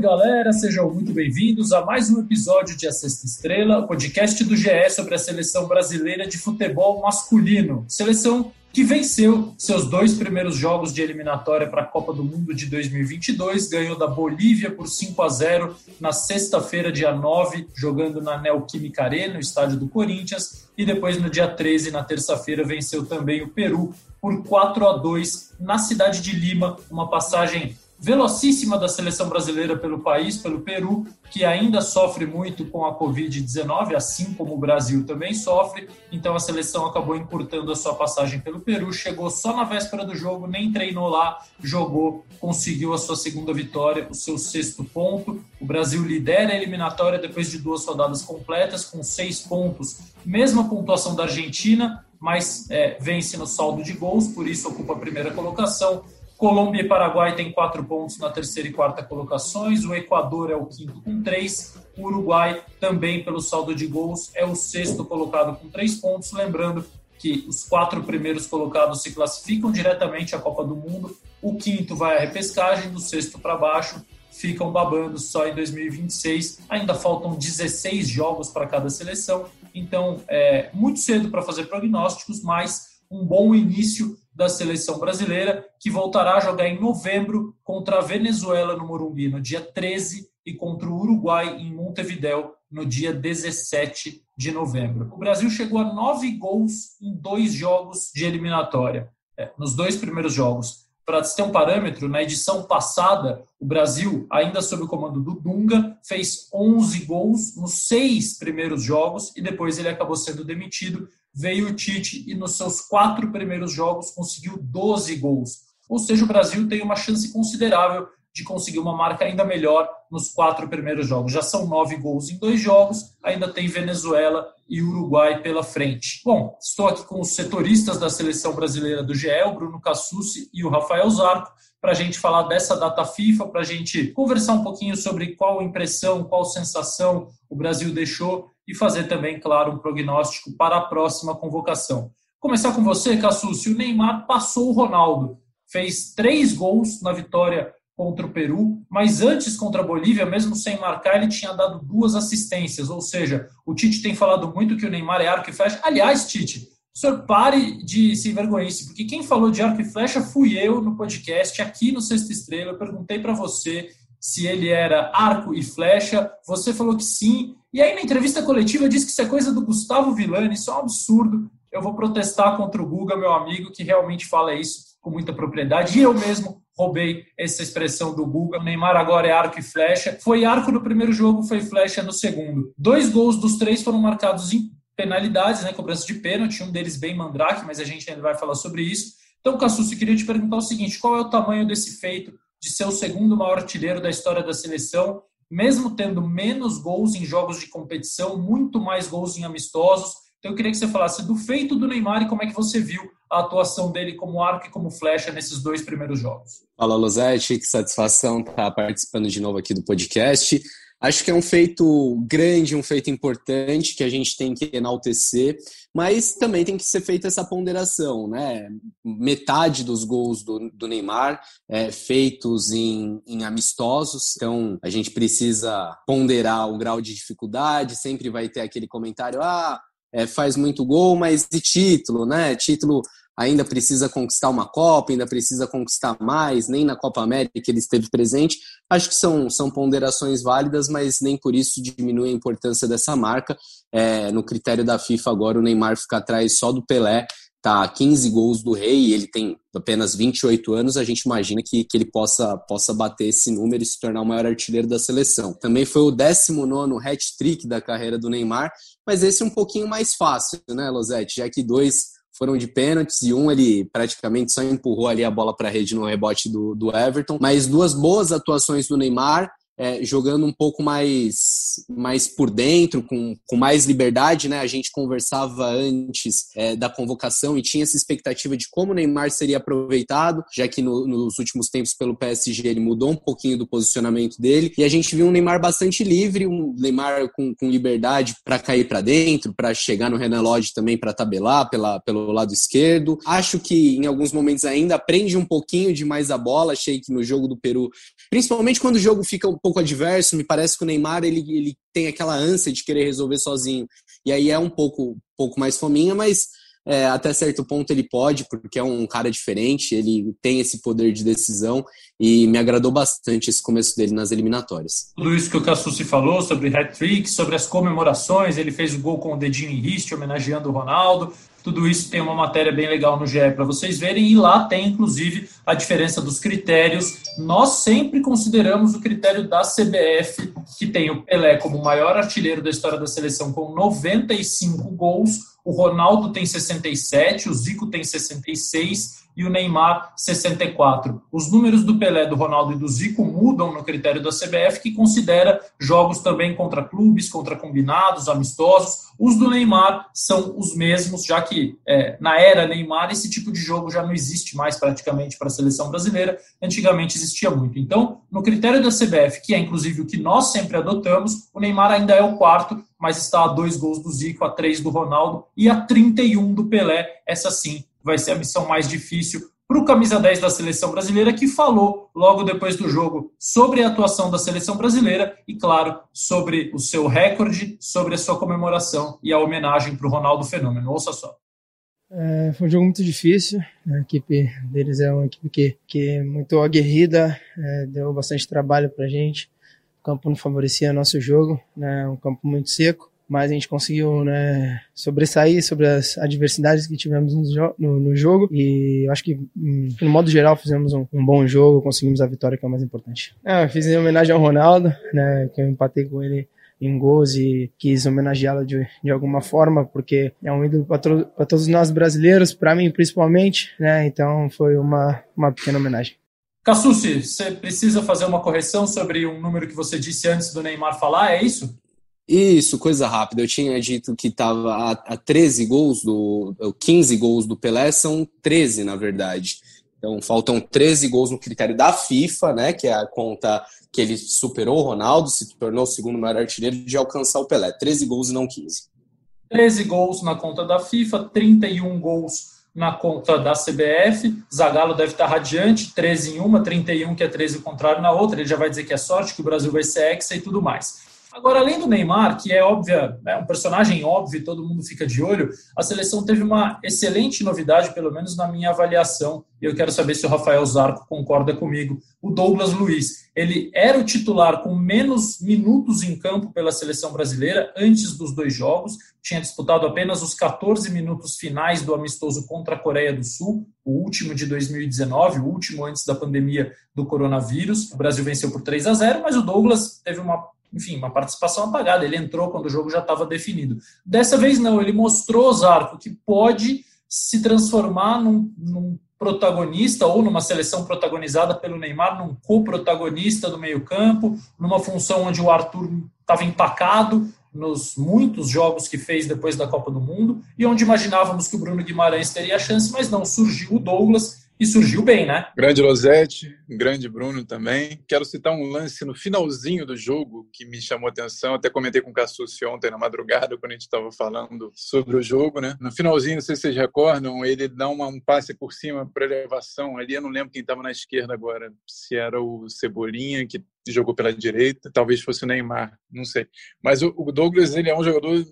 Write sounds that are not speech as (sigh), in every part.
Galera, sejam muito bem-vindos a mais um episódio de A Sexta Estrela, podcast do GE sobre a seleção brasileira de futebol masculino. Seleção que venceu seus dois primeiros jogos de eliminatória para a Copa do Mundo de 2022, ganhou da Bolívia por 5 a 0 na sexta-feira, dia 9, jogando na Neoquímica Arena, no estádio do Corinthians, e depois no dia 13, na terça-feira, venceu também o Peru por 4 a 2 na cidade de Lima, uma passagem velocíssima da seleção brasileira pelo país, pelo Peru, que ainda sofre muito com a Covid-19, assim como o Brasil também sofre. Então a seleção acabou encurtando a sua passagem pelo Peru, chegou só na véspera do jogo, nem treinou lá, jogou, conseguiu a sua segunda vitória, o seu sexto ponto. O Brasil lidera a eliminatória depois de duas rodadas completas, com seis pontos, mesma pontuação da Argentina, mas é, vence no saldo de gols, por isso ocupa a primeira colocação. Colômbia e Paraguai têm quatro pontos na terceira e quarta colocações. O Equador é o quinto com três. O Uruguai, também pelo saldo de gols, é o sexto colocado com três pontos. Lembrando que os quatro primeiros colocados se classificam diretamente à Copa do Mundo. O quinto vai à repescagem, do sexto para baixo ficam babando só em 2026. Ainda faltam 16 jogos para cada seleção, então é muito cedo para fazer prognósticos, mas um bom início da seleção brasileira, que voltará a jogar em novembro contra a Venezuela no Morumbi no dia 13 e contra o Uruguai em Montevideo no dia 17 de novembro. O Brasil chegou a nove gols em dois jogos de eliminatória, é, nos dois primeiros jogos. Para ter um parâmetro, na edição passada, o Brasil, ainda sob o comando do Dunga, fez 11 gols nos seis primeiros jogos e depois ele acabou sendo demitido veio o Tite e nos seus quatro primeiros jogos conseguiu 12 gols. Ou seja, o Brasil tem uma chance considerável de conseguir uma marca ainda melhor nos quatro primeiros jogos. Já são nove gols em dois jogos, ainda tem Venezuela e Uruguai pela frente. Bom, estou aqui com os setoristas da seleção brasileira do GE, Bruno Cassucci e o Rafael Zarco, para a gente falar dessa data FIFA, para a gente conversar um pouquinho sobre qual impressão, qual sensação o Brasil deixou e fazer também, claro, um prognóstico para a próxima convocação. Começar com você, Cassucci. O Neymar passou o Ronaldo, fez três gols na vitória contra o Peru, mas antes contra a Bolívia, mesmo sem marcar, ele tinha dado duas assistências. Ou seja, o Tite tem falado muito que o Neymar é arco e flecha. Aliás, Tite, o senhor pare de se envergonhice, porque quem falou de arco e flecha fui eu no podcast aqui no Sexta Estrela. Eu perguntei para você se ele era arco e flecha, você falou que sim. E aí na entrevista coletiva disse que isso é coisa do Gustavo Villani, isso é um absurdo. Eu vou protestar contra o Guga, meu amigo, que realmente fala isso com muita propriedade. E eu mesmo roubei essa expressão do Guga. O Neymar agora é arco e flecha. Foi arco no primeiro jogo, foi flecha no segundo. Dois gols dos três foram marcados em penalidades, né, cobrança de pênalti, um deles bem mandrake, mas a gente ainda vai falar sobre isso. Então, Cassus, eu queria te perguntar o seguinte, qual é o tamanho desse feito de ser o segundo maior artilheiro da história da seleção, mesmo tendo menos gols em jogos de competição, muito mais gols em amistosos. Então eu queria que você falasse do feito do Neymar e como é que você viu a atuação dele como arco e como flecha nesses dois primeiros jogos. Fala, Losete, que satisfação estar participando de novo aqui do podcast. Acho que é um feito grande, um feito importante que a gente tem que enaltecer, mas também tem que ser feita essa ponderação, né? Metade dos gols do, do Neymar é, feitos em, em amistosos, então a gente precisa ponderar o grau de dificuldade, sempre vai ter aquele comentário, ah, é, faz muito gol, mas de título, né? Título ainda precisa conquistar uma Copa, ainda precisa conquistar mais, nem na Copa América ele esteve presente. Acho que são, são ponderações válidas, mas nem por isso diminui a importância dessa marca. É, no critério da FIFA, agora o Neymar fica atrás só do Pelé, tá 15 gols do Rei, ele tem apenas 28 anos, a gente imagina que, que ele possa, possa bater esse número e se tornar o maior artilheiro da seleção. Também foi o 19 hat-trick da carreira do Neymar, mas esse é um pouquinho mais fácil, né, Losete? Já que dois foram de pênaltis e um ele praticamente só empurrou ali a bola para a rede no rebote do, do Everton. Mas duas boas atuações do Neymar, é, jogando um pouco mais, mais por dentro, com, com mais liberdade, né? A gente conversava antes é, da convocação e tinha essa expectativa de como o Neymar seria aproveitado, já que no, nos últimos tempos pelo PSG ele mudou um pouquinho do posicionamento dele e a gente viu um Neymar bastante livre, um Neymar com, com liberdade para cair para dentro, para chegar no Renan Lodge também para tabelar pela, pelo lado esquerdo. Acho que em alguns momentos ainda prende um pouquinho demais a bola. Achei que no jogo do Peru, principalmente quando o jogo fica um pouco adverso, me parece que o Neymar ele, ele tem aquela ânsia de querer resolver sozinho. E aí é um pouco, pouco mais fominha, mas é, até certo ponto ele pode, porque é um cara diferente, ele tem esse poder de decisão e me agradou bastante esse começo dele nas eliminatórias. Tudo isso que o Cassucci falou sobre hat-trick, sobre as comemorações, ele fez o gol com o dedinho em riste, homenageando o Ronaldo, tudo isso tem uma matéria bem legal no GE para vocês verem, e lá tem inclusive a diferença dos critérios. Nós sempre consideramos o critério da CBF, que tem o Pelé como o maior artilheiro da história da seleção, com 95 gols, o Ronaldo tem 67, o Zico tem 66 e o Neymar 64. Os números do Pelé, do Ronaldo e do Zico mudam no critério da CBF, que considera jogos também contra clubes, contra combinados, amistosos. Os do Neymar são os mesmos, já que é, na era Neymar esse tipo de jogo já não existe mais praticamente para a seleção brasileira. Antigamente existia muito. Então, no critério da CBF, que é inclusive o que nós sempre adotamos, o Neymar ainda é o quarto, mas está a dois gols do Zico, a três do Ronaldo e a 31 do Pelé. Essa sim vai ser a missão mais difícil para o camisa 10 da seleção brasileira, que falou logo depois do jogo sobre a atuação da seleção brasileira e, claro, sobre o seu recorde, sobre a sua comemoração e a homenagem para o Ronaldo Fenômeno. Ouça só. É, foi um jogo muito difícil. A equipe deles é uma equipe que, que é muito aguerrida, é, deu bastante trabalho para gente. O campo não favorecia nosso jogo, né, um campo muito seco mas a gente conseguiu né, sobressair sobre as adversidades que tivemos no, no, no jogo e eu acho que, hum, no modo geral, fizemos um, um, bom jogo, conseguimos a vitória, que é o mais importante. É, eu fiz em homenagem ao Ronaldo, né, que eu empatei com ele em gols e quis homenageá-lo de, de alguma forma, porque é um ídolo para todos nós brasileiros, para mim principalmente, né, então foi uma, uma pequena homenagem. Cassucci, você precisa fazer uma correção sobre um número que você disse antes do Neymar falar, é isso? Isso, coisa rápida. Eu tinha dito que estava a, a 13 gols do. 15 gols do Pelé, são 13, na verdade. Então, faltam 13 gols no critério da FIFA, né? Que é a conta que ele superou o Ronaldo, se tornou o segundo maior artilheiro de alcançar o Pelé. 13 gols e não 15. 13 gols na conta da FIFA, 31 gols na conta da CBF. Zagallo deve estar radiante, 13 em uma, 31 que é 13 o contrário na outra. Ele já vai dizer que é sorte, que o Brasil vai ser hexa e tudo mais. Agora, além do Neymar, que é óbvia, é um personagem óbvio, todo mundo fica de olho, a seleção teve uma excelente novidade, pelo menos na minha avaliação, e eu quero saber se o Rafael Zarco concorda comigo. O Douglas Luiz, ele era o titular com menos minutos em campo pela seleção brasileira antes dos dois jogos, tinha disputado apenas os 14 minutos finais do amistoso contra a Coreia do Sul, o último de 2019, o último antes da pandemia do coronavírus. O Brasil venceu por 3 a 0, mas o Douglas teve uma enfim, uma participação apagada. Ele entrou quando o jogo já estava definido. Dessa vez não, ele mostrou Zarco que pode se transformar num, num protagonista ou numa seleção protagonizada pelo Neymar, num co-protagonista do meio-campo, numa função onde o Arthur estava empacado nos muitos jogos que fez depois da Copa do Mundo e onde imaginávamos que o Bruno Guimarães teria chance, mas não surgiu o Douglas e surgiu bem, né? Grande Rosete, grande Bruno também. Quero citar um lance no finalzinho do jogo que me chamou a atenção. Até comentei com o Cassucci ontem na madrugada, quando a gente estava falando sobre o jogo, né? No finalzinho, não sei se vocês recordam, ele dá uma, um passe por cima para elevação ali. Eu não lembro quem estava na esquerda agora, se era o Cebolinha, que jogou pela direita, talvez fosse o Neymar, não sei. Mas o Douglas ele é um jogador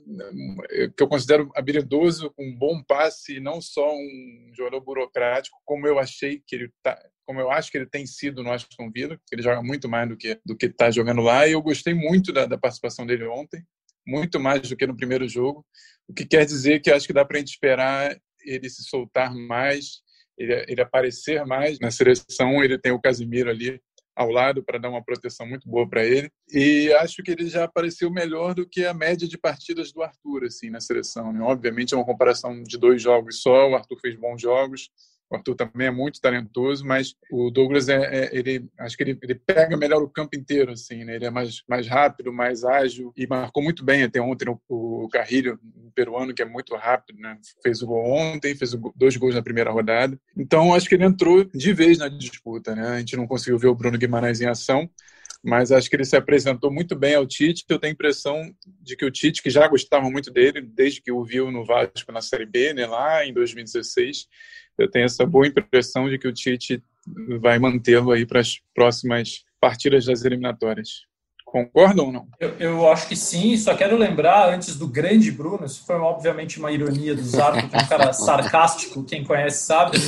eh, que eu considero habilidoso, com um bom passe, e não só um jogador burocrático, como eu achei que ele tá, como eu acho que ele tem sido no Aston Villa, ele joga muito mais do que do que está jogando lá, e eu gostei muito da, da, participação dele ontem, muito mais do que no primeiro jogo, o que quer dizer que acho que dá para a gente esperar ele se soltar mais, ele, ele aparecer mais na seleção, ele tem o Casimiro ali ao lado para dar uma proteção muito boa para ele. E acho que ele já apareceu melhor do que a média de partidas do Arthur assim na seleção. Né? Obviamente é uma comparação de dois jogos só. O Arthur fez bons jogos, O Arthur também é muito talentoso, mas o Douglas é, é ele acho que ele, ele, pega melhor o campo inteiro assim, né? Ele é mais mais rápido, mais ágil e marcou muito bem até ontem o, o Carrilho, um peruano que é muito rápido, né? Fez o gol ontem, fez dois gols na primeira rodada. Então acho que ele entrou de vez na disputa, né? A gente não conseguiu ver o Bruno Guimarães em ação, mas acho que ele se apresentou muito bem ao Tite. Eu tenho a impressão de que o Tite, que já gostava muito dele, desde que o viu no Vasco na Série B, né, lá em 2016, eu tenho essa boa impressão de que o Tite vai mantê-lo aí para as próximas partidas das eliminatórias. Concordam ou não? Eu, eu, acho que sim, só quero lembrar, antes do grande Bruno, isso foi obviamente uma ironia do Zarco, que é um cara (laughs) sarcástico, quem conhece sabe,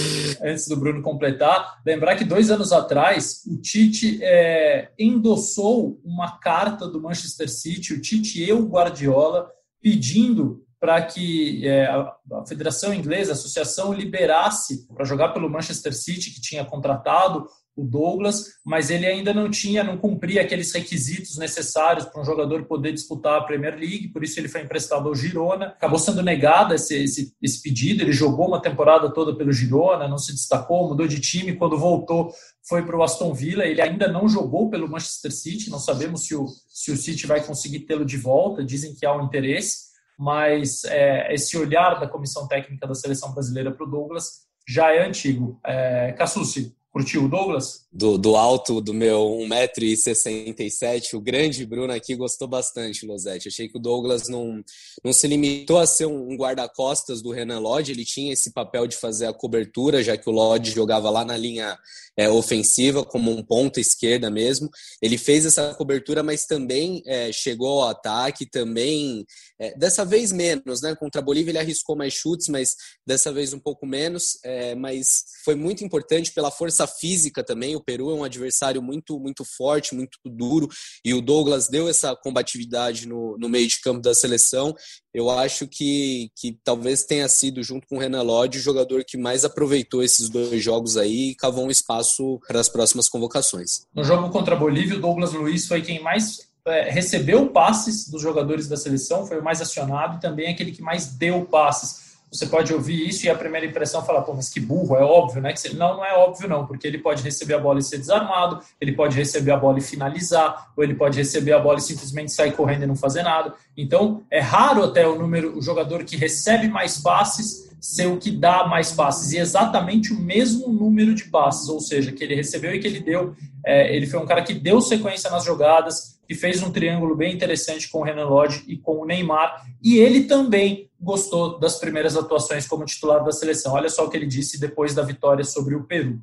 antes do Bruno completar, lembrar que dois anos atrás o Tite é, endossou uma carta do Manchester City, o Tite e o Guardiola, pedindo para que é, a, a Federação Inglesa, a associação, liberasse para jogar pelo Manchester City, que tinha contratado o Douglas, mas ele ainda não tinha, não cumpria aqueles requisitos necessários para um jogador poder disputar a Premier League, por isso ele foi emprestado ao Girona. Acabou sendo negado esse, esse, esse pedido, ele jogou uma temporada toda pelo Girona, não se destacou, mudou de time, quando voltou foi para o Aston Villa, ele ainda não jogou pelo Manchester City, não sabemos se o, se o City vai conseguir tê-lo de volta, dizem que há um interesse, mas é, esse olhar da comissão técnica da seleção brasileira para o Douglas já é antigo. É, Cassucci, Curtiu o Douglas? Do, do alto do meu 1,67m, o grande Bruno aqui gostou bastante, Losete. Achei que o Douglas não, não se limitou a ser um guarda-costas do Renan Lodge, ele tinha esse papel de fazer a cobertura, já que o Lodge jogava lá na linha é, ofensiva, como um ponta esquerda mesmo. Ele fez essa cobertura, mas também é, chegou ao ataque, também, é, dessa vez menos, né? Contra a Bolívia ele arriscou mais chutes, mas dessa vez um pouco menos, é, mas foi muito importante pela força física também. O Peru é um adversário muito, muito forte, muito duro, e o Douglas deu essa combatividade no, no meio de campo da seleção. Eu acho que, que talvez tenha sido, junto com o Renan Lodge, o jogador que mais aproveitou esses dois jogos aí e cavou um espaço para as próximas convocações. No jogo contra a Bolívia, o Douglas Luiz foi quem mais é, recebeu passes dos jogadores da seleção, foi o mais acionado e também aquele que mais deu passes você pode ouvir isso e a primeira impressão falar, pô, mas que burro, é óbvio, né? Que não, não é óbvio não, porque ele pode receber a bola e ser desarmado, ele pode receber a bola e finalizar, ou ele pode receber a bola e simplesmente sair correndo e não fazer nada. Então, é raro até o número, o jogador que recebe mais passes ser o que dá mais passes, e exatamente o mesmo número de passes, ou seja, que ele recebeu e que ele deu. É, ele foi um cara que deu sequência nas jogadas, que fez um triângulo bem interessante com o Renan Lodge e com o Neymar, e ele também gostou das primeiras atuações como titular da seleção. Olha só o que ele disse depois da vitória sobre o Peru.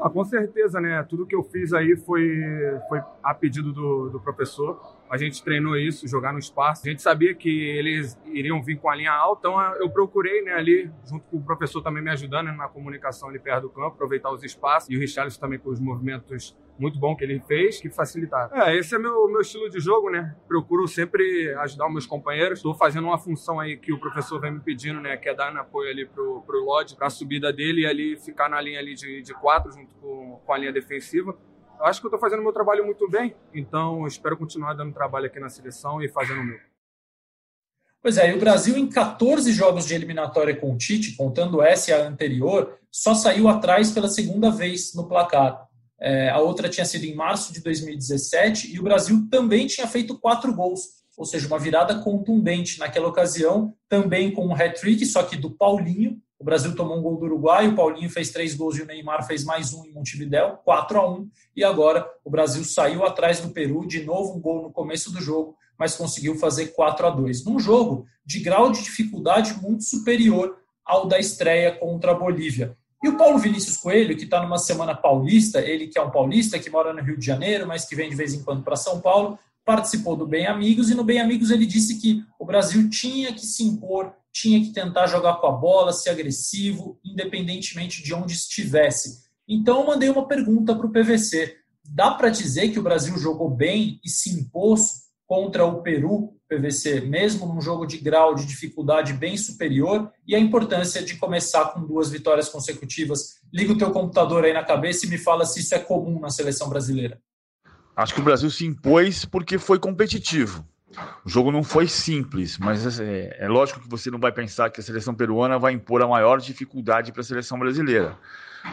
Ah, com certeza, né? Tudo que eu fiz aí foi, foi a pedido do, do professor. A gente treinou isso, jogar no espaço. A gente sabia que eles iriam vir com a linha alta, então eu procurei né, ali, junto com o professor também me ajudando né, na comunicação ali perto do campo, aproveitar os espaços e o Richarlison também com os movimentos muito bom que ele fez, que facilitaram. É, esse é meu meu estilo de jogo, né? Procuro sempre ajudar os meus companheiros. Estou fazendo uma função aí que o professor vem me pedindo, né? Que é dar apoio ali pro, pro Lodge, para a subida dele e ali ficar na linha ali de, de quatro, junto com, com a linha defensiva. Acho que eu estou fazendo meu trabalho muito bem, então espero continuar dando trabalho aqui na seleção e fazendo o meu. Pois é, e o Brasil, em 14 jogos de eliminatória com o Tite, contando essa e a anterior, só saiu atrás pela segunda vez no placar. É, a outra tinha sido em março de 2017 e o Brasil também tinha feito quatro gols, ou seja, uma virada contundente naquela ocasião, também com um hat-trick, só que do Paulinho, o Brasil tomou um gol do Uruguai, o Paulinho fez três gols e o Neymar fez mais um em Montevidéu, 4 a 1 E agora o Brasil saiu atrás do Peru, de novo um gol no começo do jogo, mas conseguiu fazer 4 a 2 Num jogo de grau de dificuldade muito superior ao da estreia contra a Bolívia. E o Paulo Vinícius Coelho, que está numa semana paulista, ele que é um paulista, que mora no Rio de Janeiro, mas que vem de vez em quando para São Paulo, participou do Bem Amigos, e no Bem Amigos ele disse que o Brasil tinha que se impor tinha que tentar jogar com a bola, ser agressivo, independentemente de onde estivesse. Então, eu mandei uma pergunta para o PVC. Dá para dizer que o Brasil jogou bem e se impôs contra o Peru, PVC, mesmo num jogo de grau de dificuldade bem superior, e a importância de começar com duas vitórias consecutivas. Liga o teu computador aí na cabeça e me fala se isso é comum na seleção brasileira. Acho que o Brasil se impôs porque foi competitivo. O jogo não foi simples, mas é, é lógico que você não vai pensar que a seleção peruana vai impor a maior dificuldade para a seleção brasileira.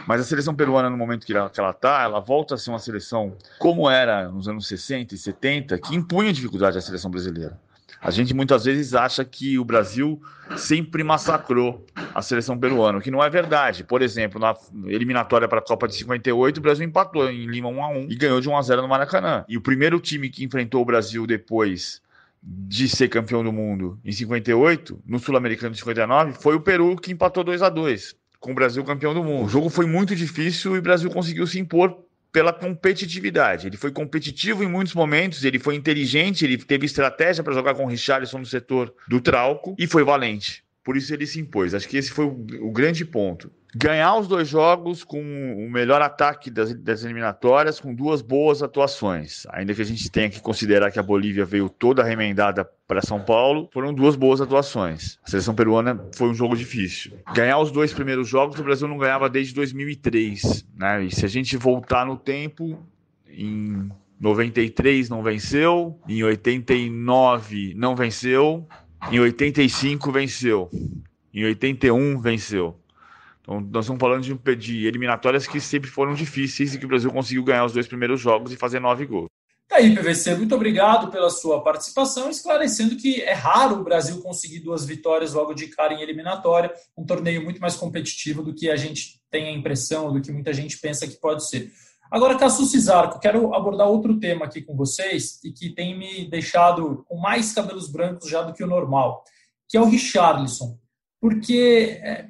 Mas a seleção peruana, no momento que ela está, ela volta a ser uma seleção como era nos anos 60 e 70, que impunha dificuldade à seleção brasileira. A gente muitas vezes acha que o Brasil sempre massacrou a seleção peruana, o que não é verdade. Por exemplo, na eliminatória para a Copa de 58, o Brasil empatou em Lima 1 a 1 e ganhou de 1 a 0 no Maracanã. E o primeiro time que enfrentou o Brasil depois de ser campeão do mundo em 58, no Sul-Americano de 59, foi o Peru que empatou 2 a 2 com o Brasil campeão do mundo. O jogo foi muito difícil e o Brasil conseguiu se impor pela competitividade. Ele foi competitivo em muitos momentos, ele foi inteligente, ele teve estratégia para jogar com o Richarlison no setor do Trauco e foi valente. Por isso ele se impôs. Acho que esse foi o, o grande ponto ganhar os dois jogos com o melhor ataque das, das, eliminatórias, com duas boas atuações. Ainda que a gente tenha que considerar que a Bolívia veio toda remendada para São Paulo, foram duas boas atuações. A seleção peruana foi um jogo difícil. Ganhar os dois primeiros jogos, o Brasil não ganhava desde 2003. Né? E se a gente voltar no tempo, em 93 não venceu, em 89 não venceu, em 85 venceu, em 81 venceu. Então, nós estamos falando de, de, eliminatórias que sempre foram difíceis e que o Brasil conseguiu ganhar os dois primeiros jogos e fazer nove gols. Tá aí, PVC, muito obrigado pela sua participação, esclarecendo que é raro o Brasil conseguir duas vitórias logo de cara em eliminatória, um torneio muito mais competitivo do que a gente tem a impressão, do que muita gente pensa que pode ser. Agora, Cassu Cisarco, quero abordar outro tema aqui com vocês e que tem me deixado com mais cabelos brancos já do que o normal, que é o Richarlison. Porque é,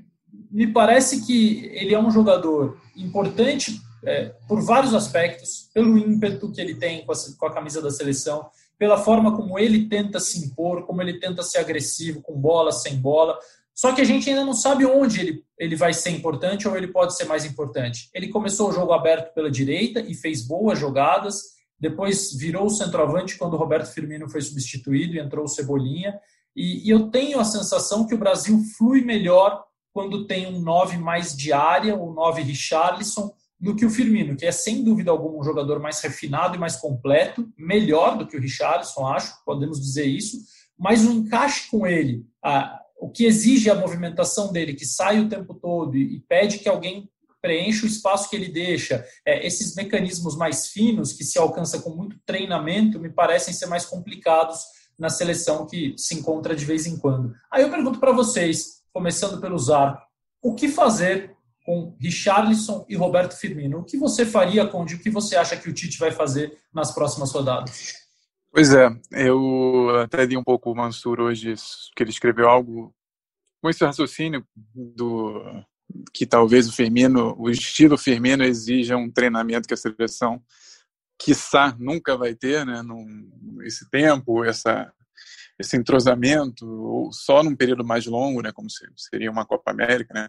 me parece que ele é um jogador importante é, por vários aspectos, pelo ímpeto que ele tem com a, com a, camisa da seleção, pela forma como ele tenta se impor, como ele tenta ser agressivo com bola, sem bola. Só que a gente ainda não sabe onde ele, ele vai ser importante ou ele pode ser mais importante. Ele começou o jogo aberto pela direita e fez boas jogadas, depois virou o centroavante quando o Roberto Firmino foi substituído e entrou o Cebolinha. E, e eu tenho a sensação que o Brasil flui melhor quando tem um 9 mais de área, o 9 Richarlison, do que o Firmino, que é sem dúvida alguma um jogador mais refinado e mais completo, melhor do que o Richarlison, acho, podemos dizer isso, mas o encaixe com ele, a, o que exige a movimentação dele, que sai o tempo todo e, e pede que alguém preencha o espaço que ele deixa, é, esses mecanismos mais finos que se alcança com muito treinamento me parecem ser mais complicados na seleção que se encontra de vez em quando. Aí eu pergunto para vocês, começando pelo Zar, o que fazer com Richarlison e Roberto Firmino? O que você faria, Conde? O que você acha que o Tite vai fazer nas próximas rodadas? Pois é, eu até li um pouco o Mansur hoje, que ele escreveu algo com esse raciocínio do que talvez o Firmino, o estilo Firmino exija um treinamento que a seleção, quiçá, nunca vai ter, né? Num, esse tempo, essa esse entrosamento, ou só num período mais longo, né, como seria uma Copa América, né,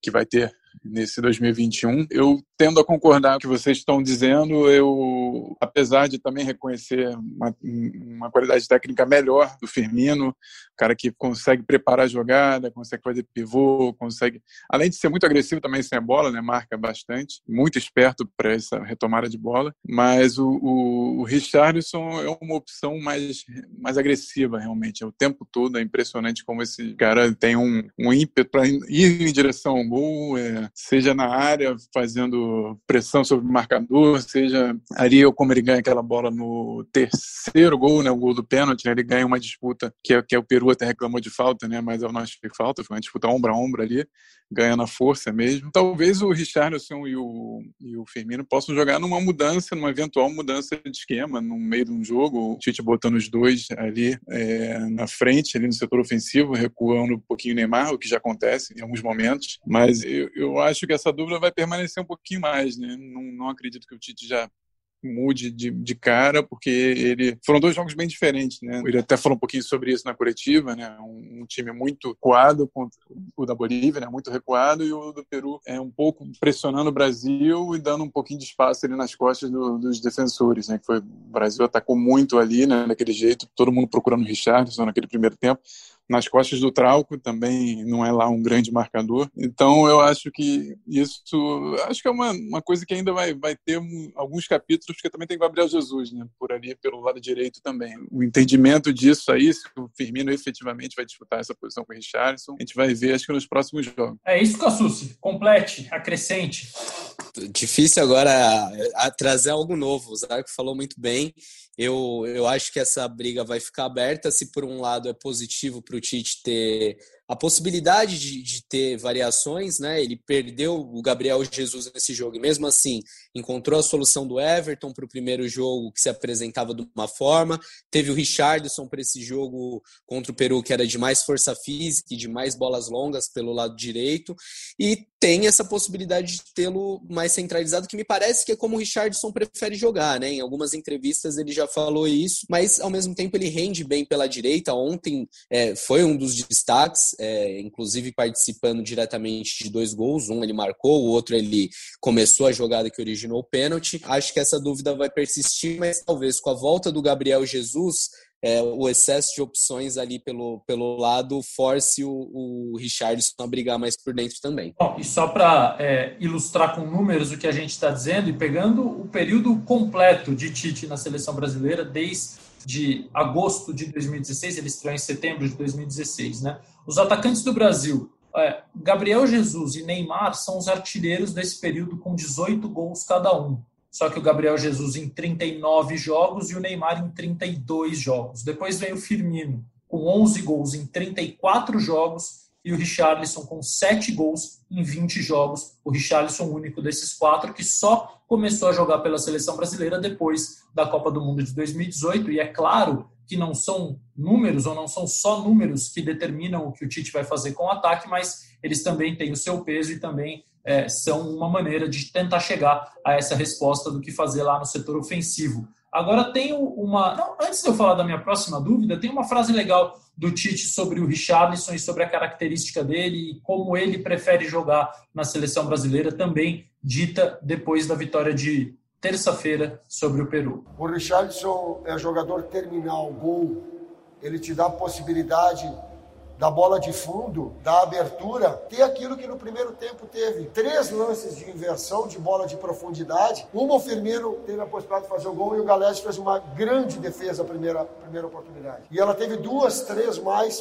que vai ter nesse 2021. Eu tendo a concordar com o que vocês estão dizendo, eu, apesar de também reconhecer uma, uma qualidade técnica melhor do Firmino, cara que consegue preparar a jogada, consegue fazer pivô, consegue, além de ser muito agressivo também sem a bola, né, marca bastante, muito esperto para essa retomada de bola, mas o, o, o Richarlison é uma opção mais, mais agressiva realmente, é o tempo todo, é impressionante como esse cara tem um, um ímpeto para ir em direção ao gol, é, seja na área fazendo pressão sobre o marcador, seja ali como ele ganha aquela bola no terceiro gol, né, o gol do pênalti, né, ele ganha uma disputa que é, que é o Peru até reclamou de falta, né, mas eu não acho que falta, foi uma disputa ombro a ombro ali, ganhando a força mesmo. Talvez o Richarlison e o, e o Firmino possam jogar numa mudança, numa eventual mudança de esquema, no meio de um jogo, o Tite botando os dois ali é, na frente, ali no setor ofensivo, recuando um pouquinho o Neymar, o que já acontece em alguns momentos, mas eu, eu acho que essa dúvida vai permanecer um pouquinho mais, né? Não, não acredito que o Tite já mude de, de cara, porque ele foram dois jogos bem diferentes, né? Ele até falou um pouquinho sobre isso na coletiva, né? Um, um time muito recuado contra o da Bolívia, né? Muito recuado e o do Peru é um pouco pressionando o Brasil e dando um pouquinho de espaço ali nas costas do, dos defensores, né? Que foi o Brasil atacou muito ali, né? Daquele jeito, todo mundo procurando o Richardson naquele primeiro tempo nas costas do Trauco também não é lá um grande marcador. Então eu acho que isso acho que é uma, uma coisa que ainda vai, vai ter um, alguns capítulos porque também tem Gabriel Jesus, né? Por ali, pelo lado direito também. O entendimento disso aí, se o Firmino efetivamente vai disputar essa posição com o Richardson, a gente vai ver, acho que nos próximos jogos. É isso, Cassucci. Complete, acrescente. Difícil agora a, a trazer algo novo. O Zarco falou muito bem. Eu, eu acho que essa briga vai ficar aberta. Se por um lado é positivo para o Tite ter a possibilidade de, de, ter variações, né? Ele perdeu o Gabriel Jesus nesse jogo e mesmo assim encontrou a solução do Everton para o primeiro jogo que se apresentava de uma forma. Teve o Richardson para esse jogo contra o Peru que era de mais força física e de mais bolas longas pelo lado direito e tem essa possibilidade de tê-lo mais centralizado que me parece que é como o Richardson prefere jogar, né? Em algumas entrevistas ele já falou isso, mas ao mesmo tempo ele rende bem pela direita. Ontem é, foi um dos destaques é, inclusive participando diretamente de dois gols. Um ele marcou, o outro ele começou a jogada que originou o pênalti. Acho que essa dúvida vai persistir, mas talvez com a volta do Gabriel Jesus, é, o excesso de opções ali pelo, pelo lado force o, o Richardson a brigar mais por dentro também. Bom, e só para é, ilustrar com números o que a gente está dizendo, e pegando o período completo de Tite na seleção brasileira, desde de agosto de 2016, ele estreou em setembro de 2016, né? Os atacantes do Brasil, é, Gabriel Jesus e Neymar são os artilheiros desse período com 18 gols cada um. Só que o Gabriel Jesus em 39 jogos e o Neymar em 32 jogos. Depois vem o Firmino com 11 gols em 34 jogos e o Richarlison com 7 gols em 20 jogos. O Richarlison, único desses quatro, que só começou a jogar pela seleção brasileira depois da Copa do Mundo de 2018. E é claro que não são números, ou não são só números que determinam o que o Tite vai fazer com o ataque, mas eles também têm o seu peso e também é, são uma maneira de tentar chegar a essa resposta do que fazer lá no setor ofensivo. Agora, tenho uma. Não, antes de eu falar da minha próxima dúvida, tem uma frase legal do Tite sobre o Richarlison e sobre a característica dele e como ele prefere jogar na seleção brasileira, também dita depois da vitória de terça-feira sobre o Peru. O Richarlison é jogador terminal, gol. Ele te dá a possibilidade da bola de fundo, da abertura, ter aquilo que no primeiro tempo teve. Três lances de inversão de bola de profundidade. Uma o Firmino teve a possibilidade de fazer o gol e o Galés fez uma grande defesa a primeira, primeira oportunidade. E ela teve duas, três mais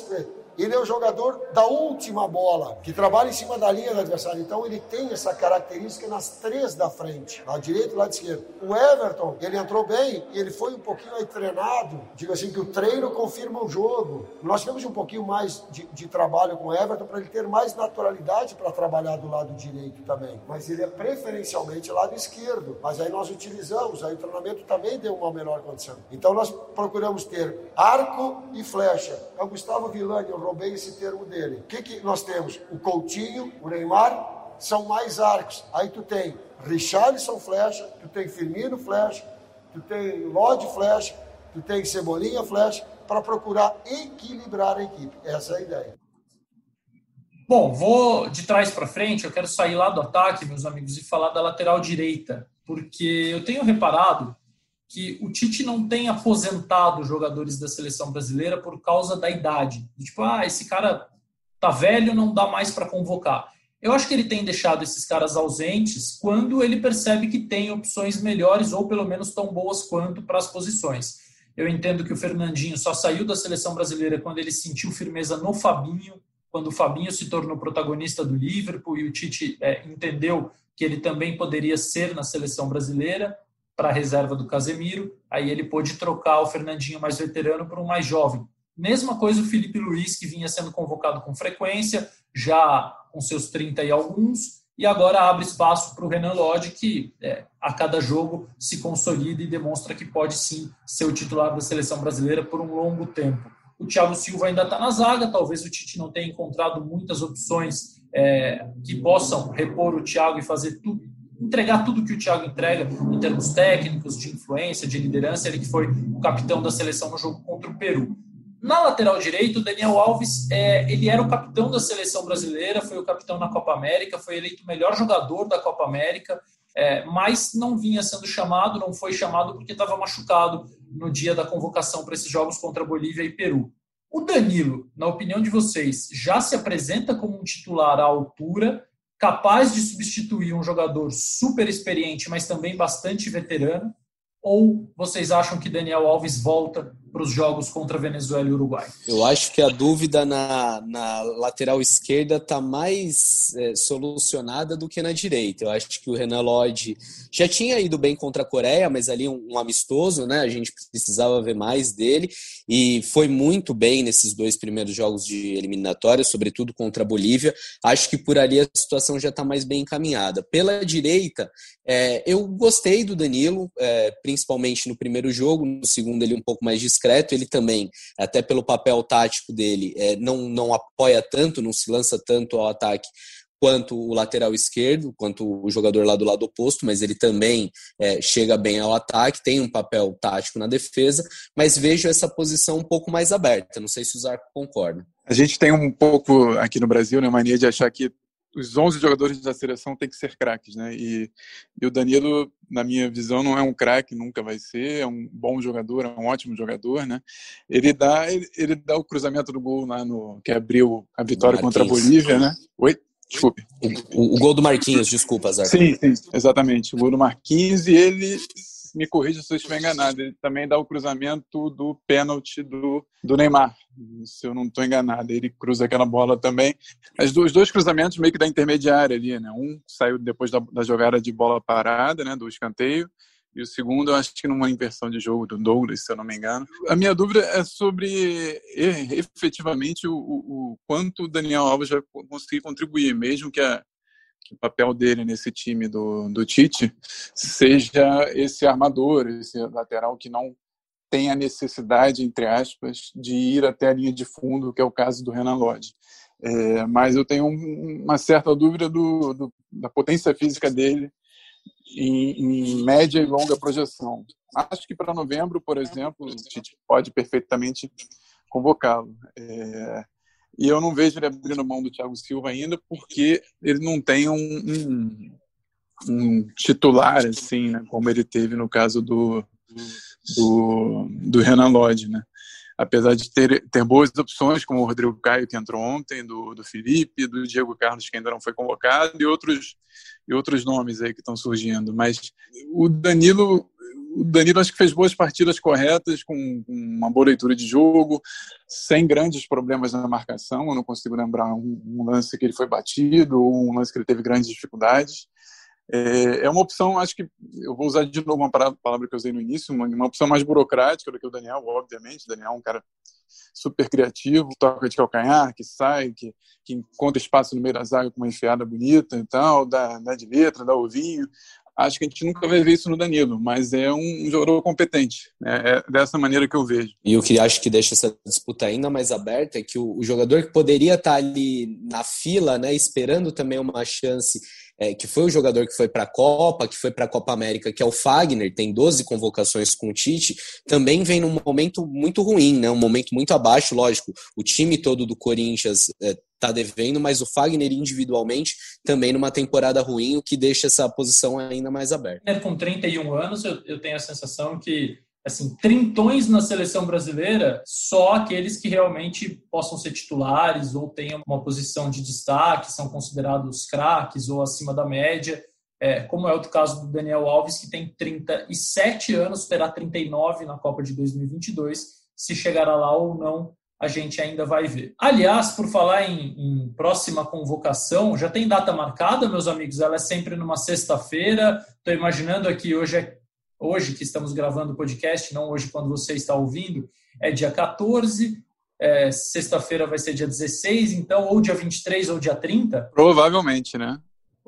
ele é o jogador da última bola, que trabalha em cima da linha do adversário. Então ele tem essa característica nas três da frente, lado direito e lado esquerdo. O Everton, ele entrou bem ele foi um pouquinho aí treinado. Digo assim que o treino confirma o jogo. Nós tivemos um pouquinho mais de, de trabalho com o Everton para ele ter mais naturalidade para trabalhar do lado direito também. Mas ele é preferencialmente lado esquerdo. Mas aí nós utilizamos, aí o treinamento também deu uma melhor condição. Então nós procuramos ter arco e flecha. É o Gustavo Villani, o roubei esse termo dele. O que, que nós temos? O Coutinho, o Neymar, são mais arcos. Aí tu tem Richarlison flecha, tu tem Firmino flecha, tu tem Lodi flecha, tu tem Cebolinha flecha, para procurar equilibrar a equipe. Essa é a ideia. Bom, vou de trás para frente, eu quero sair lá do ataque, meus amigos, e falar da lateral direita, porque eu tenho reparado que o Tite não tem aposentado jogadores da seleção brasileira por causa da idade. Tipo, ah, esse cara tá velho, não dá mais para convocar. Eu acho que ele tem deixado esses caras ausentes quando ele percebe que tem opções melhores ou pelo menos tão boas quanto para as posições. Eu entendo que o Fernandinho só saiu da seleção brasileira quando ele sentiu firmeza no Fabinho, quando o Fabinho se tornou protagonista do Liverpool e o Tite é, entendeu que ele também poderia ser na seleção brasileira para a reserva do Casemiro, aí ele pôde trocar o Fernandinho mais veterano por um mais jovem. Mesma coisa o Felipe Luiz, que vinha sendo convocado com frequência, já com seus 30 e alguns, e agora abre espaço para o Renan Lodge, que é, a cada jogo se consolida e demonstra que pode sim ser o titular da seleção brasileira por um longo tempo. O Thiago Silva ainda está na zaga, talvez o Tite não tenha encontrado muitas opções é, que possam repor o Thiago e fazer tudo, entregar tudo que o Thiago entrega em termos técnicos, de influência, de liderança, ele que foi o capitão da seleção no jogo contra o Peru. Na lateral direito, o Daniel Alves, é, ele era o capitão da seleção brasileira, foi o capitão na Copa América, foi eleito o melhor jogador da Copa América, é, mas não vinha sendo chamado, não foi chamado porque estava machucado no dia da convocação para esses jogos contra Bolívia e Peru. O Danilo, na opinião de vocês, já se apresenta como um titular à altura capaz de substituir um jogador super experiente, mas também bastante veterano. ou vocês acham que Daniel Alves volta para os jogos contra Venezuela e Uruguai? Eu acho que a dúvida na, na lateral esquerda está mais é, solucionada do que na direita. Eu acho que o Renan Lodge já tinha ido bem contra a Coreia, mas ali um, um amistoso, né? A gente precisava ver mais dele e foi muito bem nesses dois primeiros jogos de eliminatória, sobretudo contra a Bolívia. Acho que por ali a situação já está mais bem encaminhada. Pela direita, é, eu gostei do Danilo, é, principalmente no primeiro jogo, no segundo ele um pouco mais discreto ele também, até pelo papel tático dele, é, não, não apoia tanto, não se lança tanto ao ataque quanto o lateral esquerdo, quanto o jogador lá do lado oposto, mas ele também é, chega bem ao ataque, tem um papel tático na defesa, mas vejo essa posição um pouco mais aberta. Não sei se o Zarco concorda. A gente tem um pouco aqui no Brasil, né, mania de achar que os 11 jogadores da seleção têm que ser craques, né? E, e, o Danilo, na minha visão, não é um craque, nunca vai ser, é um bom jogador, é um ótimo jogador, né? Ele dá, ele, ele dá o cruzamento do gol lá no que abriu a vitória contra a Bolívia, né? Oi? Desculpe. O, o, gol do Marquinhos, desculpa, Zé. Sim, sim, exatamente. O gol do Marquinhos e ele me corrija se eu estiver enganado, ele também dá o cruzamento do pênalti do, do Neymar, se eu não estou enganado. Ele cruza aquela bola também. As dois, os dois cruzamentos meio que da intermediária ali, né? Um saiu depois da, da jogada de bola parada, né? Do escanteio. E o segundo, eu acho que numa inversão de jogo do Douglas, se eu não me engano. A minha dúvida é sobre efetivamente o, o, o quanto o Daniel Alves vai conseguir contribuir, mesmo que a, o papel dele nesse time do, do Tite seja esse armador, esse lateral que não tem a necessidade, entre aspas, de ir até a linha de fundo, que é o caso do Renan Lodge. É, mas eu tenho uma certa dúvida do, do, da potência física dele em, em, média e longa projeção. Acho que para novembro, por exemplo, o Tite pode perfeitamente convocá-lo. É, e eu não vejo ele abrindo mão do Thiago Silva ainda, porque ele não tem um, um, um titular, assim, né, como ele teve no caso do, do, do Renan Lodge, né? Apesar de ter, ter boas opções, como o Rodrigo Caio, que entrou ontem, do, do Felipe, do Diego Carlos, que ainda não foi convocado, e outros, e outros nomes aí que estão surgindo. Mas o Danilo o Danilo acho que fez boas partidas corretas, com uma boa leitura de jogo, sem grandes problemas na marcação. Eu não consigo lembrar um, um lance que ele foi batido ou um lance que ele teve grandes dificuldades. É, é, uma opção, acho que eu vou usar de novo uma palavra que eu usei no início, uma, uma opção mais burocrática do que o Daniel, obviamente. O Daniel é um cara super criativo, toca de calcanhar, que sai, que, que encontra espaço no meio da zaga com uma enfiada bonita e tal, dá, dá de letra, dá ovinho acho que a gente nunca vai ver isso no Danilo, mas é um jogador competente. Né? É dessa maneira que eu vejo. E o que acho que deixa essa disputa ainda mais aberta é que o, o jogador que poderia estar ali na fila, né, esperando também uma chance é, que foi o jogador que foi para a Copa, que foi para a Copa América, que é o Fagner, tem 12 convocações com o Tite, também vem num momento muito ruim, né? um momento muito abaixo, lógico. O time todo do Corinthians é, tá devendo, mas o Fagner individualmente também numa temporada ruim, o que deixa essa posição ainda mais aberta. Com 31 anos, eu, eu tenho a sensação que assim, trintões na seleção brasileira, só aqueles que realmente possam ser titulares ou tenham uma posição de destaque, são considerados craques ou acima da média, é, como é o caso do Daniel Alves, que tem 37 anos, terá 39 na Copa de 2022. Se chegará lá ou não, a gente ainda vai ver. Aliás, por falar em, em próxima convocação, já tem data marcada, meus amigos? Ela é sempre numa sexta-feira. Estou imaginando aqui, hoje é hoje que estamos gravando o podcast, não hoje quando você está ouvindo, é dia 14, é, sexta-feira vai ser dia 16, então, ou dia 23 ou dia 30? Provavelmente, né?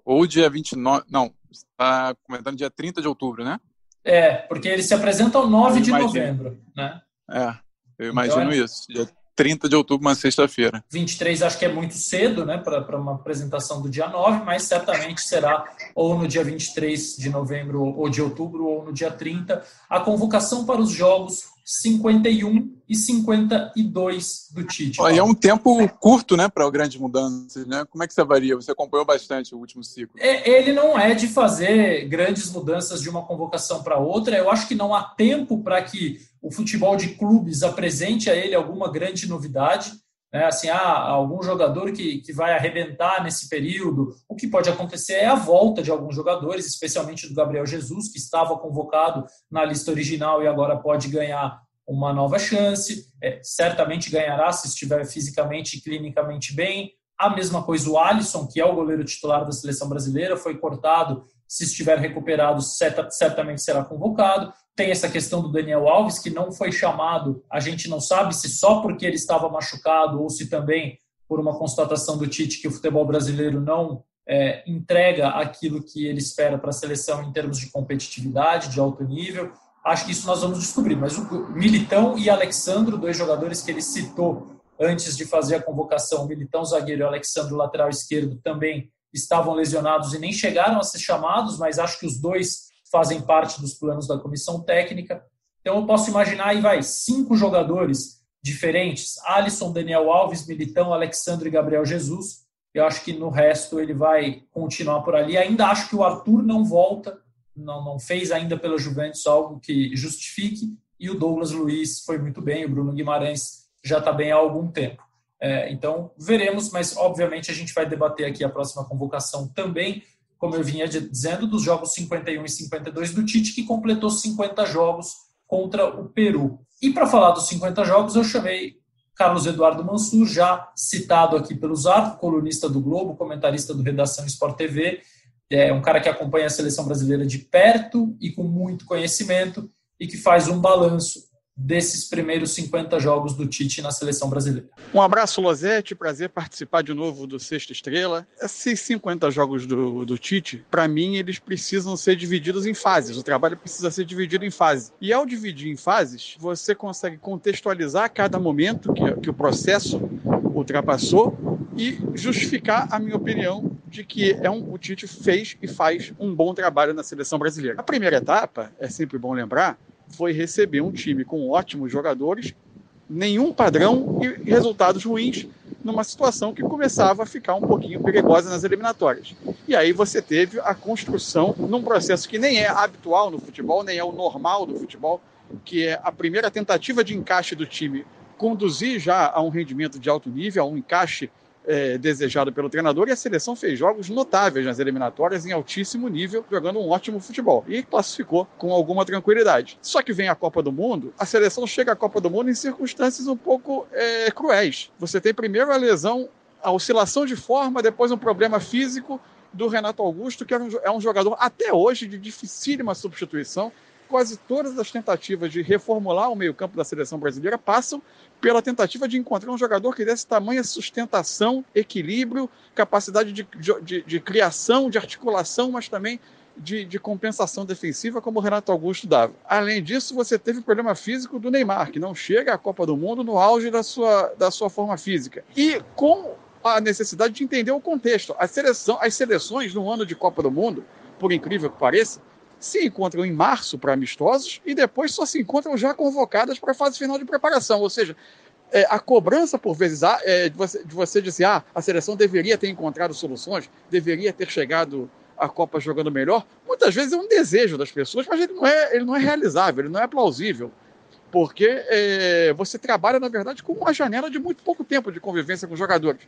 Ou dia 29, não, está comentando dia 30 de outubro, né? É, porque eles se apresentam 9 de novembro, né? É, eu imagino então, isso. Dia 30 de outubro, uma sexta-feira. 23 acho que é muito cedo, né, para uma apresentação do dia 9, mas certamente será ou no dia 23 de novembro ou de outubro ou no dia 30 a convocação para os jogos 51 e 52 do Tite. Aí é um tempo curto, né, para grandes mudanças, né? Como é que você avalia? Você acompanhou bastante o último ciclo. É, ele não é de fazer grandes mudanças de uma convocação para outra. Eu acho que não há tempo para que o futebol de clubes apresente a ele alguma grande novidade. né? Assim, ah, algum jogador que, que vai arrebentar nesse período. O que pode acontecer é a volta de alguns jogadores, especialmente do Gabriel Jesus, que estava convocado na lista original e agora pode ganhar uma nova chance. É, certamente ganhará se estiver fisicamente e clinicamente bem. A mesma coisa o Alisson, que é o goleiro titular da seleção brasileira, foi cortado. Se estiver recuperado, certamente será convocado. Tem essa questão do Daniel Alves, que não foi chamado. A gente não sabe se só porque ele estava machucado ou se também por uma constatação do Tite que o futebol brasileiro não é, entrega aquilo que ele espera para a seleção em termos de competitividade, de alto nível. Acho que isso nós vamos descobrir. Mas o Militão e Alexandro, dois jogadores que ele citou antes de fazer a convocação, o Militão zagueiro e o Alexandre lateral esquerdo também estavam lesionados e nem chegaram a ser chamados, mas acho que os dois fazem parte dos planos da comissão técnica. Então eu posso imaginar aí vai cinco jogadores diferentes: Alisson, Daniel Alves, Militão, Alexandre e Gabriel Jesus. Eu acho que no resto ele vai continuar por ali. Ainda acho que o Arthur não volta, não, não fez ainda pela Juventus algo que justifique. E o Douglas Luiz foi muito bem, o Bruno Guimarães já está bem há algum tempo. É, então, veremos, mas obviamente a gente vai debater aqui a próxima convocação também, como eu vinha dizendo, dos jogos 51 e 52 do Tite, que completou 50 jogos contra o Peru. E para falar dos 50 jogos, eu chamei Carlos Eduardo Mansur, já citado aqui pelo Zarco, colunista do Globo, comentarista do Redação Sport TV, é um cara que acompanha a seleção brasileira de perto e com muito conhecimento e que faz um balanço desses primeiros 50 jogos do Tite na seleção brasileira. Um abraço, Lozete. Prazer participar de novo do Sexta Estrela. Esses 50 jogos do, do Tite, para mim, eles precisam ser divididos em fases. O trabalho precisa ser dividido em fases. E ao dividir em fases, você consegue contextualizar cada momento que, que o processo ultrapassou e justificar a minha opinião de que é um, o Tite fez e faz um bom trabalho na seleção brasileira. A primeira etapa, é sempre bom lembrar, foi receber um time com ótimos jogadores, nenhum padrão e resultados ruins numa situação que começava a ficar um pouquinho perigosa nas eliminatórias. E aí você teve a construção num processo que nem é habitual no futebol, nem é o normal do futebol, que é a primeira tentativa de encaixe do time conduzir já a um rendimento de alto nível, a um encaixe é, desejado pelo treinador e a seleção fez jogos notáveis nas eliminatórias em altíssimo nível, jogando um ótimo futebol e classificou com alguma tranquilidade. Só que vem a Copa do Mundo, a seleção chega à Copa do Mundo em circunstâncias um pouco é, cruéis. Você tem primeiro a lesão, a oscilação de forma, depois um problema físico do Renato Augusto, que é um, jogador até hoje de dificílima substituição, quase todas as tentativas de reformular o meio-campo da seleção brasileira passam pela tentativa de encontrar um jogador que desse tamanha sustentação, equilíbrio, capacidade de, de, de criação, de articulação, mas também de, de, compensação defensiva, como o Renato Augusto dava. Além disso, você teve o problema físico do Neymar, que não chega à Copa do Mundo no auge da sua, da sua forma física. E com a necessidade de entender o contexto. A seleção, as seleções no ano de Copa do Mundo, por incrível que pareça, se encontram em março para amistosos e depois só se encontram já convocadas para a fase final de preparação. Ou seja, é, a cobrança, por vezes, é, de, você, de você dizer ah, a seleção deveria ter encontrado soluções, deveria ter chegado à Copa jogando melhor, muitas vezes é um desejo das pessoas, mas ele não é, ele não é realizável, ele não é plausível. Porque é, você trabalha, na verdade, com uma janela de muito pouco tempo de convivência com os jogadores.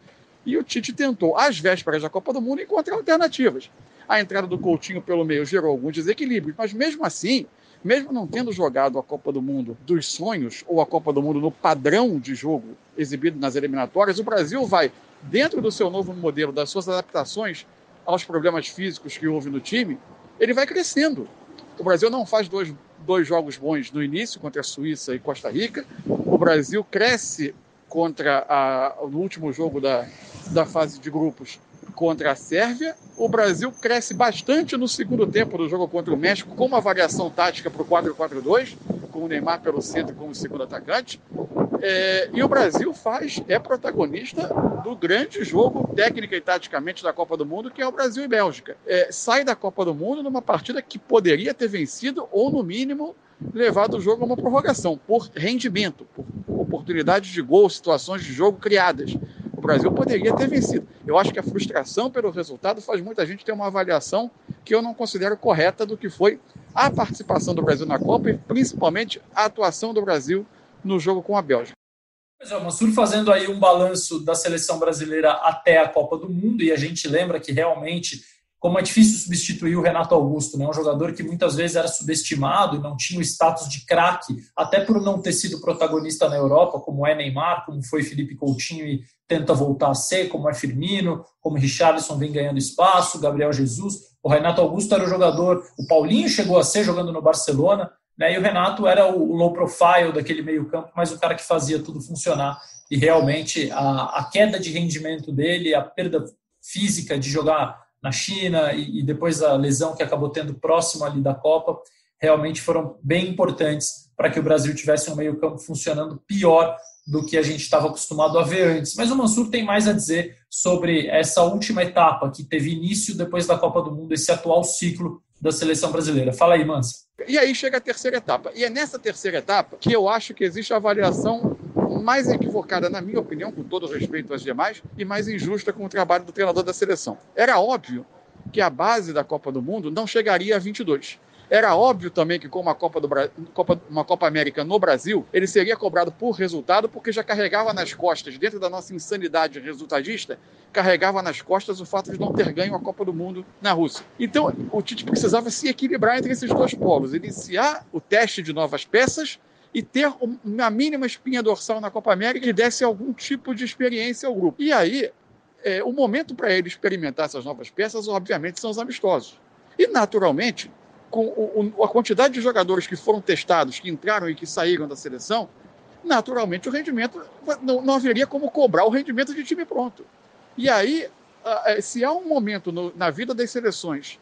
E o Tite tentou, às vésperas da Copa do Mundo, encontrar alternativas. A entrada do Coutinho pelo meio gerou alguns desequilíbrios, mas mesmo assim, mesmo não tendo jogado a Copa do Mundo dos sonhos ou a Copa do Mundo no padrão de jogo exibido nas eliminatórias, o Brasil vai, dentro do seu novo modelo, das suas adaptações aos problemas físicos que houve no time, ele vai crescendo. O Brasil não faz dois, dois jogos bons no início, contra a Suíça e Costa Rica. O Brasil cresce contra a, no último jogo da, da fase de grupos contra a Sérvia. O Brasil cresce bastante no segundo tempo do jogo contra o México, com uma variação tática para o 4-4-2, com o Neymar pelo centro como segundo atacante. É, e o Brasil faz, é protagonista do grande jogo técnica e taticamente da Copa do Mundo, que é o Brasil e Bélgica. É, sai da Copa do Mundo numa partida que poderia ter vencido, ou no mínimo levado o jogo a uma prorrogação, por rendimento, por oportunidades de gol, situações de jogo criadas. Brasil poderia ter vencido. Eu acho que a frustração pelo resultado faz muita gente ter uma avaliação que eu não considero correta do que foi a participação do Brasil na Copa e principalmente a atuação do Brasil no jogo com a Bélgica. Pois é, Mansur fazendo aí um balanço da seleção brasileira até a Copa do Mundo, e a gente lembra que realmente como é difícil substituir o Renato Augusto, né? um jogador que muitas vezes era subestimado e não tinha o status de craque, até por não ter sido protagonista na Europa, como é Neymar, como foi Felipe Coutinho e tenta voltar a ser, como é Firmino, como Richarlison vem ganhando espaço, Gabriel Jesus. O Renato Augusto era o jogador, o Paulinho chegou a ser jogando no Barcelona, né? e o Renato era o low profile daquele meio-campo, mas o cara que fazia tudo funcionar. E realmente a, a queda de rendimento dele, a perda física de jogar na China e, e depois a lesão que acabou tendo próximo ali da Copa, realmente foram bem importantes para que o Brasil tivesse um meio-campo funcionando pior do que a gente estava acostumado a ver antes. Mas o Mansur tem mais a dizer sobre essa última etapa que teve início depois da Copa do Mundo, esse atual ciclo da seleção brasileira. Fala aí, Mansa. E aí chega a terceira etapa. E é nessa terceira etapa que eu acho que existe a avaliação mais equivocada, na minha opinião, com todo respeito às demais, e mais injusta com o trabalho do treinador da seleção. Era óbvio que a base da Copa do Mundo não chegaria a 22. Era óbvio também que, com uma Copa, do Bra... Copa, uma Copa América no Brasil, ele seria cobrado por resultado, porque já carregava nas costas, dentro da nossa insanidade resultadista, carregava nas costas o fato de não ter ganho a Copa do Mundo na Rússia. Então, o Tite precisava se equilibrar entre esses dois polos, iniciar o teste de novas peças e ter uma mínima espinha dorsal na Copa América que desse algum tipo de experiência ao grupo. E aí, é, o momento para ele experimentar essas novas peças, obviamente, são os amistosos. E, naturalmente, com o, a quantidade de jogadores que foram testados, que entraram e que saíram da seleção, naturalmente o rendimento não, não haveria como cobrar o rendimento de time pronto. E aí, se há um momento no, na vida das seleções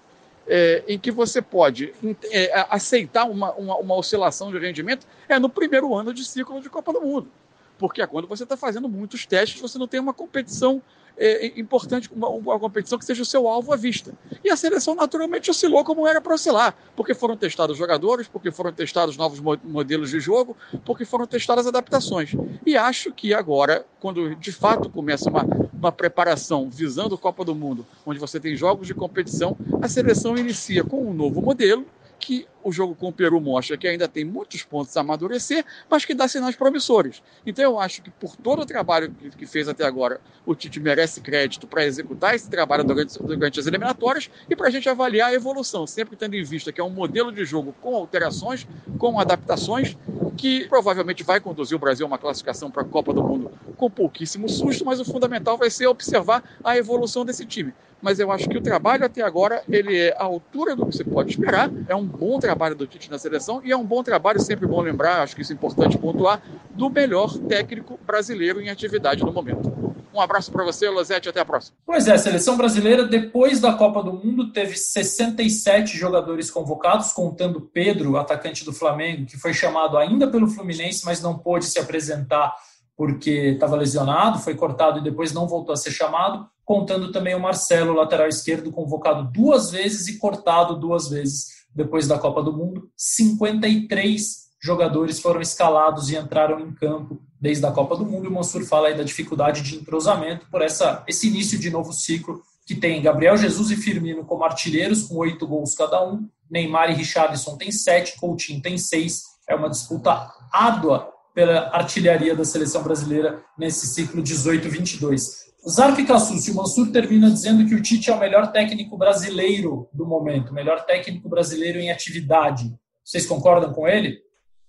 é, em que você pode é, aceitar uma, uma, uma, oscilação de rendimento é no primeiro ano de ciclo de Copa do Mundo. Porque é quando você está fazendo muitos testes, você não tem uma competição é, importante, uma, uma, competição que seja o seu alvo à vista. E a seleção naturalmente oscilou como era para oscilar, porque foram testados jogadores, porque foram testados novos modelos de jogo, porque foram testadas adaptações. E acho que agora, quando de fato começa uma, uma preparação visando a Copa do Mundo, onde você tem jogos de competição, a seleção inicia com um novo modelo que o jogo com o Peru mostra que ainda tem muitos pontos a amadurecer, mas que dá sinais promissores. Então eu acho que por todo o trabalho que, fez até agora, o Tite merece crédito para executar esse trabalho durante, durante as eliminatórias e para a gente avaliar a evolução, sempre tendo em vista que é um modelo de jogo com alterações, com adaptações, que provavelmente vai conduzir o Brasil a uma classificação para a Copa do Mundo com pouquíssimo susto, mas o fundamental vai ser observar a evolução desse time. Mas eu acho que o trabalho até agora ele é à altura do que você pode esperar, é um bom trabalho do Tite na seleção e é um bom trabalho, sempre bom lembrar, acho que isso é importante pontuar, do melhor técnico brasileiro em atividade no momento. Um abraço para você, Lozete, até a próxima. Pois é, a seleção brasileira, depois da Copa do Mundo, teve 67 jogadores convocados, contando Pedro, atacante do Flamengo, que foi chamado ainda pelo Fluminense, mas não pôde se apresentar porque estava lesionado, foi cortado e depois não voltou a ser chamado, contando também o Marcelo, lateral esquerdo, convocado duas vezes e cortado duas vezes depois da Copa do Mundo. 53 jogadores foram escalados e entraram em campo desde a Copa do Mundo. O Mansur fala aí da dificuldade de entrosamento por essa, esse início de novo ciclo que tem Gabriel Jesus e Firmino como artilheiros, com oito gols cada um. Neymar e Richarlison têm sete, Coutinho tem seis. É uma disputa árdua pela artilharia da seleção brasileira nesse ciclo 18-22. Zarco e Cassus, o Mansur termina dizendo que o Tite é o melhor técnico brasileiro do momento, melhor técnico brasileiro em atividade. Vocês concordam com ele?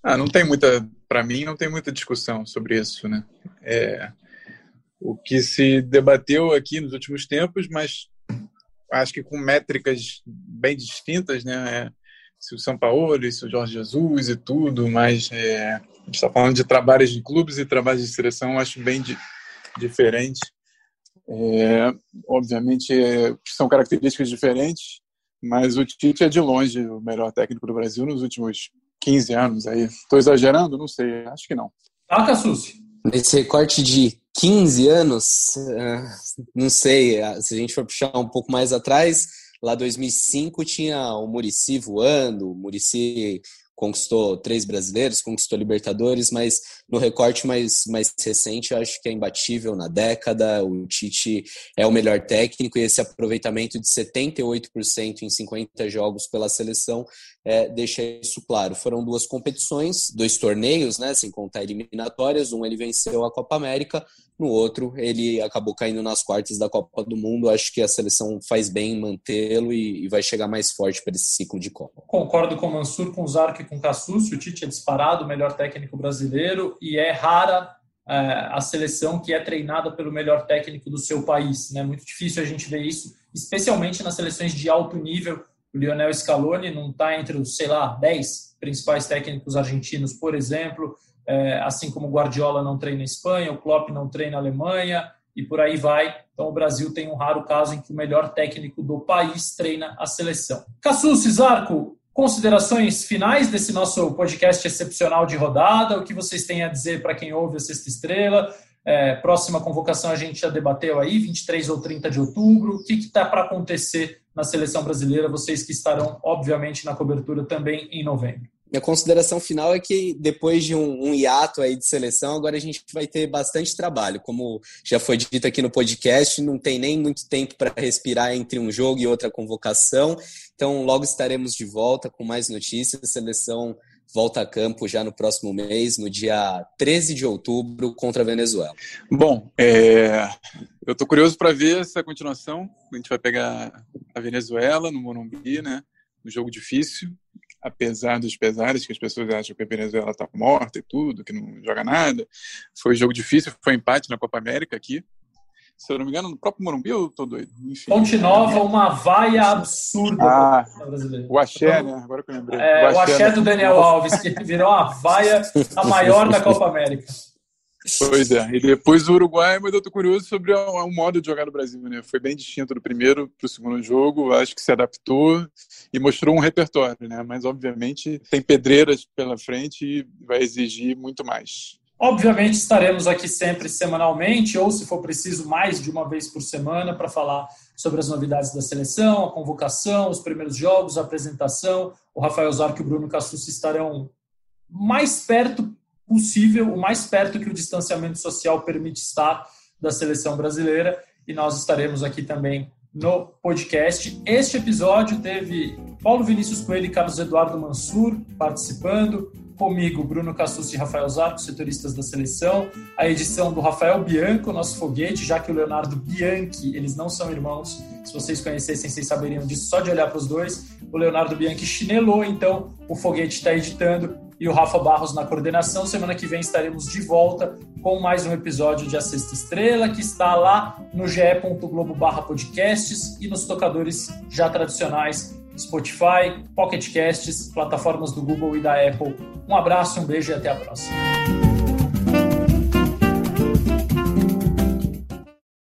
Ah, não tem muita, para mim, não tem muita discussão sobre isso, né? É, o que se debateu aqui nos últimos tempos, mas acho que com métricas bem distintas, né? É, se o São Paulo, se o Jorge Jesus e tudo, mas é, gente está falando de trabalhos de clubes e trabalhos de seleção, acho bem di diferente. É, obviamente, é, são características diferentes, mas o Tite é de longe o melhor técnico do Brasil nos últimos 15 anos. Aí, estou exagerando? Não sei, acho que não. Ah, Cassucci. Nesse recorte de 15 anos, é, não sei, se a gente for puxar um pouco mais atrás, lá 2005 tinha o Murici voando, o Murici conquistou três brasileiros, conquistou Libertadores, mas no recorte mais, mais recente, eu acho que é imbatível na década. O Tite é o melhor técnico e esse aproveitamento de 78% em 50 jogos pela seleção é, deixa isso claro. Foram duas competições, dois torneios, né, sem contar eliminatórias. Um ele venceu a Copa América, no outro ele acabou caindo nas quartas da Copa do Mundo. Acho que a seleção faz bem em mantê-lo e, e, vai chegar mais forte para esse ciclo de Copa. Concordo com o Mansur, com o Zarco e com o Cassucci. O Tite é disparado o melhor técnico brasileiro e é rara é, a seleção que é treinada pelo melhor técnico do seu país. É né? muito difícil a gente ver isso, especialmente nas seleções de alto nível. O Lionel Scaloni não está entre os, sei lá, 10 principais técnicos argentinos, por exemplo é, assim como o Guardiola não treina em Espanha, o Klopp não treina na Alemanha e por aí vai. Então o Brasil tem um raro caso em que o melhor técnico do país treina a seleção. Cassu Cisarco, considerações finais desse nosso podcast excepcional de rodada, o que vocês têm a dizer para quem ouve a Sexta Estrela? É, próxima convocação a gente já debateu aí, 23 ou 30 de outubro. O que está para acontecer na seleção brasileira? Vocês que estarão, obviamente, na cobertura também em novembro. Minha consideração final é que depois de um, um, hiato aí de seleção, agora a gente vai ter bastante trabalho. Como já foi dito aqui no podcast, não tem nem muito tempo para respirar entre um jogo e outra convocação. Então, logo estaremos de volta com mais notícias. A seleção volta a campo já no próximo mês, no dia 13 de outubro, contra a Venezuela. Bom, é... eu estou curioso para ver essa continuação. A gente vai pegar a Venezuela no Morumbi, né? Um jogo difícil apesar dos pesares, que as pessoas acham que a Venezuela está morta e tudo, que não joga nada. Foi um jogo difícil, foi um empate na Copa América aqui. Se eu não me engano, no próprio Morumbi eu tô doido. Enfim. Ponte Nova, uma vaia absurda. Ah, o Axé, né? Agora que eu lembrei. É, o Axé, do Daniel Alves, que virou uma vaia (laughs) a maior da Copa América. Pois é, e depois o Uruguai, mas eu tô curioso sobre o, modo de jogar no Brasil, né? Foi bem distinto do primeiro para o segundo jogo, acho que se adaptou e mostrou um repertório, né? Mas obviamente tem pedreiras pela frente e vai exigir muito mais. Obviamente estaremos aqui sempre semanalmente, ou se for preciso, mais de uma vez por semana, para falar sobre as novidades da seleção, a convocação, os primeiros jogos, a apresentação. O Rafael Zarco e o Bruno Cassucci estarão mais perto possível, o mais perto que o distanciamento social permite estar da seleção brasileira. E nós estaremos aqui também no podcast. Este episódio teve Paulo Vinícius Coelho e Carlos Eduardo Mansur participando, comigo, Bruno Cassus e Rafael Zarco, setoristas da seleção, a edição do Rafael Bianco, nosso foguete, já que o Leonardo Bianchi, eles não são irmãos, se vocês conhecessem, vocês saberiam disso só de olhar para os dois. O Leonardo Bianchi chinelou, então o foguete está editando e o Rafa Barros na coordenação. Semana que vem estaremos de volta com mais um episódio de A Sexta Estrela, que está lá no ge.globo podcasts e nos tocadores já tradicionais Spotify, Pocket Casts, plataformas do Google e da Apple. Um abraço, um beijo e até a próxima.